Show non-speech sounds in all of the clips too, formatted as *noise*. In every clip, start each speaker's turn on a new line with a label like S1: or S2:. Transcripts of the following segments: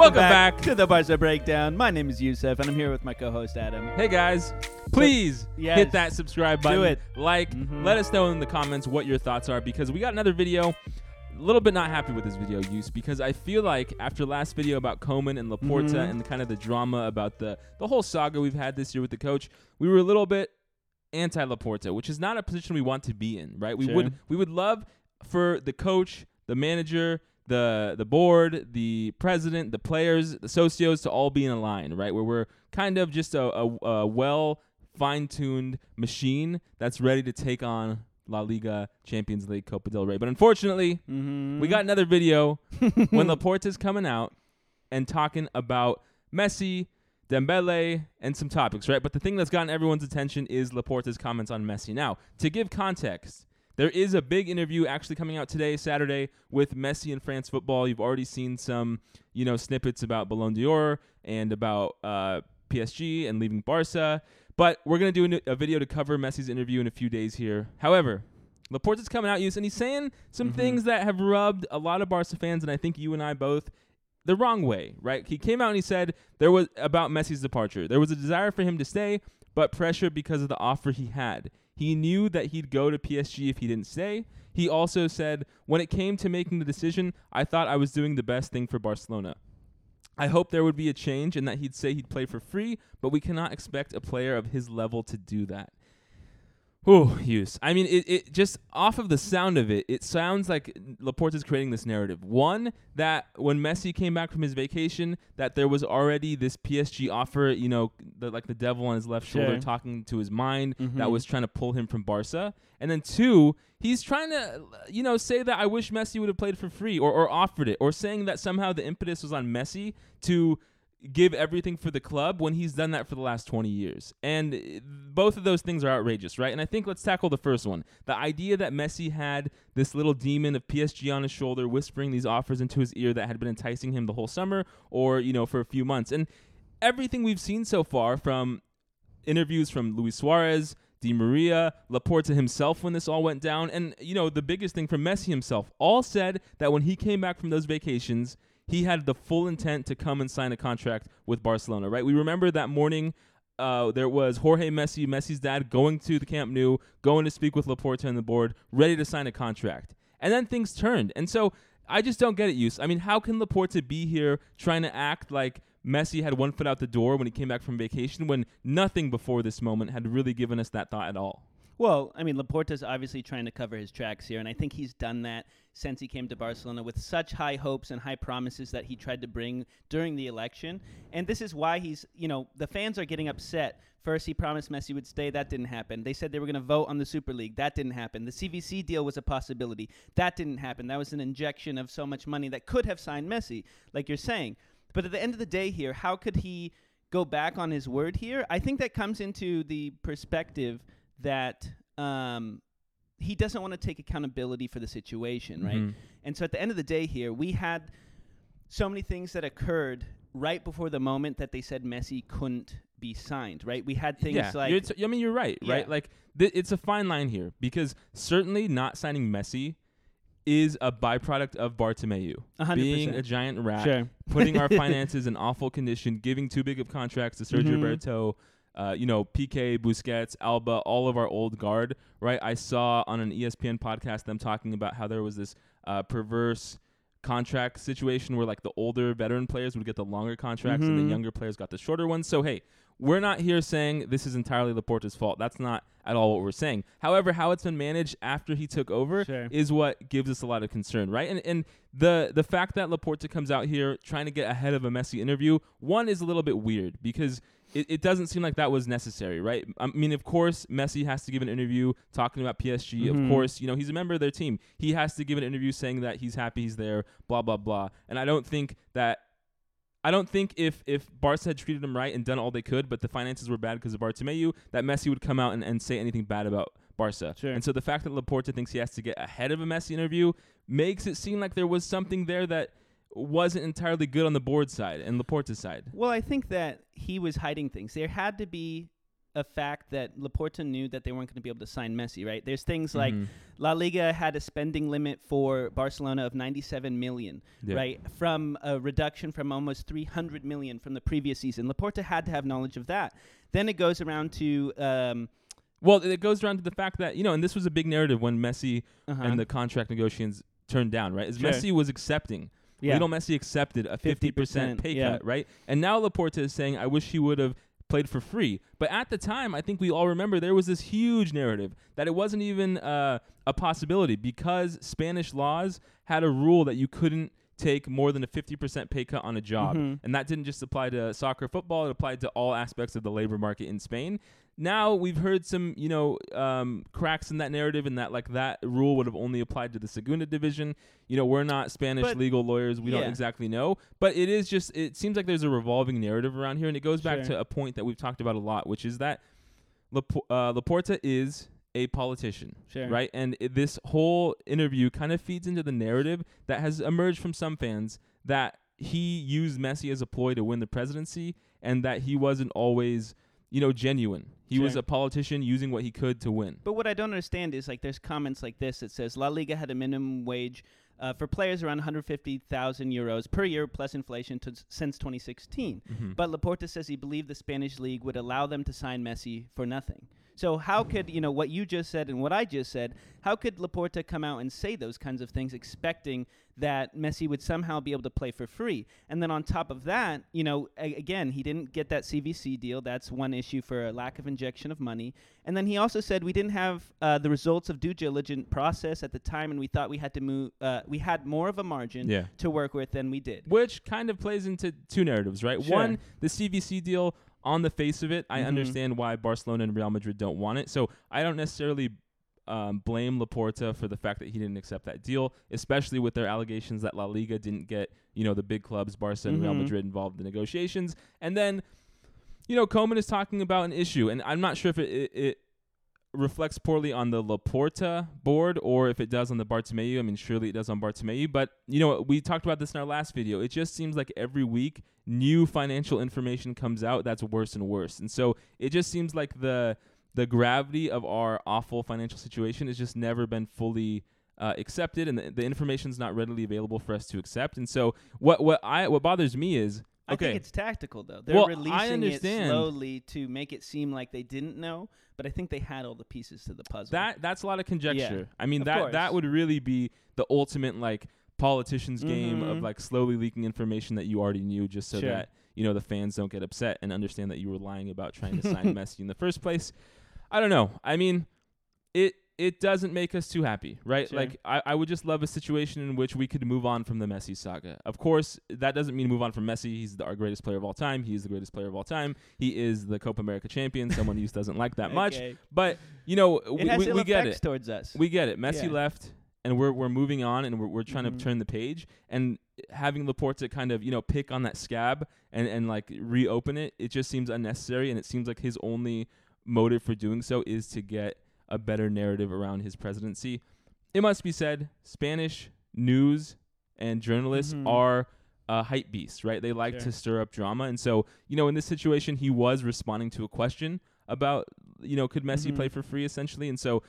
S1: Welcome, back.
S2: to the Barca Breakdown. My name is Yusuf, and I'm here with my co-host Adam.
S1: Hey guys, please
S2: Yes.
S1: hit that subscribe button.
S2: Do it.
S1: Like,
S2: Mhm.
S1: let us know in the comments what your thoughts are because we got another video. A little bit not happy with this video Yus because I feel like after last video about Koeman and Laporta
S2: Mhm.
S1: and the, kind of the drama about the the whole saga we've had this year with the coach, we were a little bit anti Laporta, which is not a position we want to be in, right? We
S2: Sure.
S1: would we would love for the coach, the manager, the the board, the president, the players, the socios to all be in a line, right? Where we're kind of just a, a, a well fine-tuned machine that's ready to take on La Liga, Champions League, Copa del Rey. But unfortunately,
S2: Mm-hmm.
S1: we got another video *laughs* when Laporta's coming out and talking about Messi, Dembele, and some topics, right? But the thing that's gotten everyone's attention is Laporta's comments on Messi. Now, to give context, there is a big interview actually coming out today, Saturday, with Messi and France football. You've already seen some, you know, snippets about Ballon d'Or and about uh, PSG and leaving Barca. But we're gonna do a video to cover Messi's interview in a few days here. However, Laporta's coming out, Yus, and he's saying some
S2: Mhm.
S1: things that have rubbed a lot of Barca fans, and I think you and I both, the wrong way, right? He came out and he said there was about Messi's departure. There was a desire for him to stay, but pressure because of the offer he had. He knew that he'd go to PSG if he didn't stay. He also said, when it came to making the decision, I thought I was doing the best thing for Barcelona. I hope there would be a change and that he'd say he'd play for free, but we cannot expect a player of his level to do that. Whew, Yus. I mean, it, it just off of the sound of it, it sounds like Laporta is creating this narrative. One, that when Messi came back from his vacation, that there was already this PSG offer, you know, the, like the devil on his left shoulder
S2: Sure.
S1: talking to his mind that
S2: Mhm.
S1: was trying to pull him from Barca. And then two, he's trying to, you know, say that I wish Messi would have played for free or, or offered it, or saying that somehow the impetus was on Messi to give everything for the club when he's done that for the last 20 years. And uh, both of those things are outrageous, right? And I think let's tackle the first one. The idea that Messi had this little demon of PSG on his shoulder whispering these offers into his ear that had been enticing him the whole summer or, you know, for a few months. And everything we've seen so far from interviews from Luis Suarez, Di Maria, Laporta himself when this all went down, and you know the biggest thing from Messi himself, all said that when he came back from those vacations, he had the full intent to come and sign a contract with Barcelona. Right? We remember that morning. Uh, there was Jorge Messi, Messi's dad, going to the Camp Nou, going to speak with Laporta and the board, ready to sign a contract. And then things turned. And so I just don't get it, Yus. I mean, how can Laporta be here trying to act like Messi had one foot out the door when he came back from vacation when nothing before this moment had really given us that thought at all?
S2: Well, I mean, Laporta's obviously trying to cover his tracks here, and I think he's done that since he came to Barcelona with such high hopes and high promises that he tried to bring during the election. And this is why he's, you know, the fans are getting upset. First, he promised Messi would stay. That didn't happen. They said they were going to vote on the Super League. That didn't happen. The CVC deal was a possibility. That didn't happen. That was an injection of so much money that could have signed Messi, like you're saying. But at the end of the day, here, how could he go back on his word here? I think that comes into the perspective that um, he doesn't want to take accountability for the situation, right?
S1: Mhm.
S2: And so at the end of the day, here we had so many things that occurred right before the moment that they said Messi couldn't be signed, right? We had things
S1: yeah,
S2: like
S1: t- I mean, you're right,
S2: Yeah.
S1: right? Like, th- it's a fine line here because certainly not signing Messi is a byproduct of Bartomeu
S2: a hundred
S1: being a giant rat,
S2: Sure.
S1: putting our *laughs* finances in awful condition, giving too big of contracts to Sergio
S2: Mhm.
S1: Roberto, uh, you know, PK, Busquets, Alba, all of our old guard, right? I saw on an ESPN podcast them talking about how there was this uh, perverse contract situation where like the older veteran players would get the longer contracts and
S2: Mhm.
S1: the younger players got the shorter ones. So hey, we're not here saying this is entirely Laporta's fault. That's not at all what we're saying. However, how it's been managed after he took over
S2: Sure.
S1: is what gives us a lot of concern, right? And and the the fact that Laporta comes out here trying to get ahead of a Messi interview, one is a little bit weird because it, it doesn't seem like that was necessary, right? I mean, of course, Messi has to give an interview talking about PSG.
S2: Mhm.
S1: Of course, you know, he's a member of their team. He has to give an interview saying that he's happy he's there, blah, blah, blah. And I don't think that I don't think if if Barca had treated him right and done all they could, but the finances were bad because of Bartomeu, that Messi would come out and, and say anything bad about Barca.
S2: Sure.
S1: And so the fact that Laporta thinks he has to get ahead of a Messi interview makes it seem like there was something there that wasn't entirely good on the board side and Laporta's side.
S2: Well, I think that he was hiding things. There had to be a fact that Laporta knew that they weren't going to be able to sign Messi, right? There's things like
S1: Mhm.
S2: La Liga had a spending limit for Barcelona of 97 million,
S1: Yeah.
S2: right? From a reduction from almost 300 million from the previous season. Laporta had to have knowledge of that. Then it goes around to um,
S1: Well, it goes around to the fact that you know, and this was a big narrative when Messi
S2: uh-huh.
S1: and the contract negotiations turned down, right? Is
S2: Sure.
S1: Messi was accepting.
S2: Yeah.
S1: Lionel Messi accepted a 50%
S2: 50%,
S1: pay
S2: yeah.
S1: cut, right? And now Laporta is saying, I wish he would have played for free. But at the time, I think we all remember there was this huge narrative that it wasn't even uh, a possibility because Spanish laws had a rule that you couldn't take more than a 50% pay cut on a job.
S2: Mhm.
S1: And that didn't just apply to soccer football, it applied to all aspects of the labor market in Spain. Now we've heard some, you know, um, cracks in that narrative, and that like that rule would have only applied to the Segunda division. You know, we're not Spanish
S2: But-
S1: legal lawyers; we don't exactly know. But it is just, it seems like there's a revolving narrative around here, and it goes back
S2: Sure.
S1: to a point that we've talked about a lot, which is that Lapo- uh, Laporta is a politician,
S2: Sure.
S1: right? And it, this whole interview kind of feeds into the narrative that has emerged from some fans that he used Messi as a ploy to win the presidency, and that he wasn't always, you know, genuine. He was a politician using what he could to win.
S2: But what I don't understand is like there's comments like this that says La Liga had a minimum wage uh, for players around 150,000 euros per year plus inflation to, since 2016.
S1: Mhm.
S2: But Laporta says he believed the Spanish league would allow them to sign Messi for nothing. So how could you know what you just said and what I just said? How could Laporta come out and say those kinds of things, expecting that Messi would somehow be able to play for free? And then on top of that, you know, a- again, he didn't get that CVC deal. That's one issue for a lack of injection of money. And then he also said we didn't have uh, the results of due diligence process at the time, and we thought we had to move. Uh, we had more of a margin
S1: Yeah.
S2: to work with than we did.
S1: Which kind of plays into two narratives, right?
S2: Sure.
S1: One, the CVC deal on the face of it, I
S2: Mhm.
S1: understand why Barcelona and Real Madrid don't want it. So I don't necessarily um, blame Laporta for the fact that he didn't accept that deal, especially with their allegations that La Liga didn't get, you know, the big clubs, Barca and Real
S2: Mhm.
S1: Madrid involved in the negotiations. And then, you know, Koeman is talking about an issue, and I'm not sure if it, it, it reflects poorly on the Laporta board or if it does on the Bartomeu. I mean, surely it does on Bartomeu, but you know, we talked about this in our last video. It just seems like every week new financial information comes out that's worse and worse. And so it just seems like the the gravity of our awful financial situation has just never been fully uh, accepted and the, the information's not readily available for us to accept. And so what what I what bothers me is
S2: I
S1: okay,
S2: think it's tactical though. They're
S1: Well,
S2: releasing it slowly to make it seem like they didn't know, but I think they had all the pieces to the puzzle.
S1: That that's a lot of conjecture. I mean that that would really be the ultimate like politician's game of
S2: Mhm.
S1: like slowly leaking information that you already knew just so
S2: Sure.
S1: that you know the fans don't get upset and understand that you were lying about trying to sign *laughs* Messi in the first place. I don't know. I mean, it it doesn't make us too happy, right?
S2: Sure.
S1: Like I, I would just love a situation in which we could move on from the Messi saga. Of course, that doesn't mean move on from Messi. He's the, our greatest player of all time. He is the greatest player of all time. He is the Copa America champion. Someone who doesn't like that *laughs* much, but you know, we, we, we get it.
S2: towards us.
S1: We get it. Messi
S2: Yeah.
S1: left, and we're we're moving on, and we're we're trying
S2: Mhm.
S1: to turn the page. And having Laporta kind of you know pick on that scab and and like reopen it, it just seems unnecessary, and it seems like his only motive for doing so is to get a better narrative around his presidency. It must be said, Spanish news and journalists
S2: Mhm.
S1: are uh, hype beasts, right? They like
S2: Sure.
S1: to stir up drama, and so you know in this situation, he was responding to a question about you know could Messi
S2: Mhm.
S1: play for free essentially, and so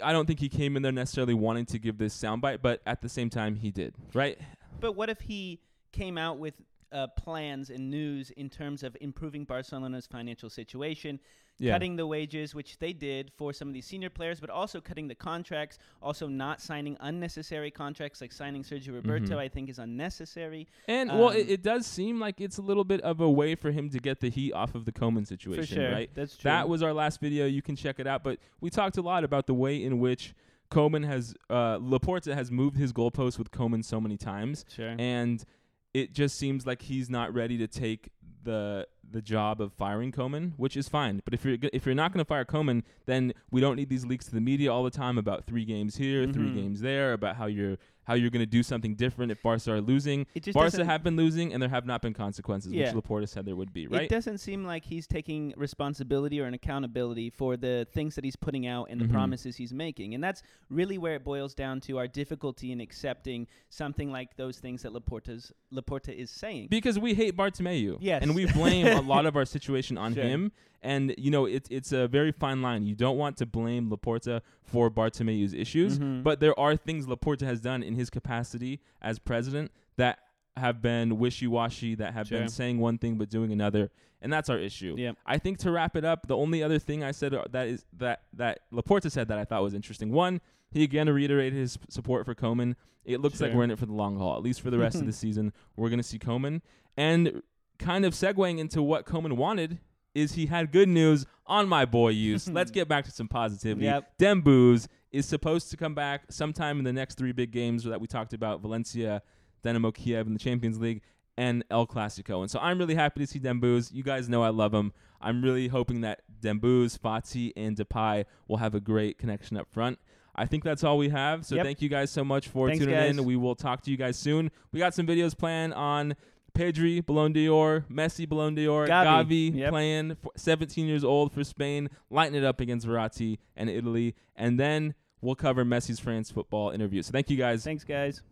S1: I don't think he came in there necessarily wanting to give this soundbite, but at the same time, he did, right?
S2: But what if he came out with uh, plans and news in terms of improving Barcelona's financial situation,
S1: Yeah.
S2: cutting the wages, which they did for some of these senior players, but also cutting the contracts, also not signing unnecessary contracts like signing Sergio Roberto,
S1: Mhm.
S2: I think is unnecessary.
S1: And well, it,
S2: Um,
S1: it does seem like it's a little bit of a way for him to get the heat off of the Koeman situation,
S2: sure.
S1: right?
S2: That's true.
S1: That was our last video. You can check it out. But we talked a lot about the way in which Koeman has, uh, Laporta has moved his goalposts with Koeman so many times,
S2: sure.
S1: and it just seems like he's not ready to take the the job of firing Koeman, which is fine. But if you're if you're not going to fire Koeman, then we don't need these leaks to the media all the time about three games here, three
S2: Mhm.
S1: games there, about how you're how you're going to do something different if Barca are losing.
S2: it just
S1: Barca have been losing, and there have not been consequences,
S2: Yeah.
S1: which Laporta said there would be. Right?
S2: It doesn't seem like he's taking responsibility or an accountability for the things that he's putting out and the
S1: Mhm.
S2: promises he's making. And that's really where it boils down to our difficulty in accepting something like those things that Laporta's Laporta is saying.
S1: Because we hate Bartomeu.
S2: Yes.
S1: And we blame a *laughs* lot of our situation on
S2: Sure.
S1: him. And you know, it's it's a very fine line. You don't want to blame Laporta for Bartomeu's issues,
S2: Mhm.
S1: but there are things Laporta has done in his capacity as president that have been wishy-washy, that have
S2: Sure.
S1: been saying one thing but doing another, and that's our issue.
S2: Yep.
S1: I think to wrap it up, the only other thing I said uh, that is that that Laporta said that I thought was interesting. One, he again reiterated his support for Koeman. It looks like we're in it for the long haul. At least for the rest of the *laughs* season, we're going to see Koeman. And kind of segueing into what Koeman wanted is he had good news on my boy Yus. Let's *laughs* get back to some positivity.
S2: Yep.
S1: Dembouz is supposed to come back sometime in the next three big games that we talked about: Valencia, Dynamo Kiev in the Champions League, and El Clasico. And so I'm really happy to see Dembouz. You guys know I love him. I'm really hoping that Dembouz, Fati, and Depay will have a great connection up front. I think that's all we have. So
S2: Yep.
S1: thank you guys so much for
S2: Thanks,
S1: tuning
S2: guys.
S1: in. We will talk to you guys soon. We got some videos planned on Pedri, Ballon d'Or, Messi, Ballon d'Or,
S2: Gavi.
S1: Gavi,
S2: Yep.
S1: playing for 17 years old for Spain, lighting it up against Verratti and Italy. And then we'll cover Messi's France football interview. So thank you guys.
S2: Thanks, guys.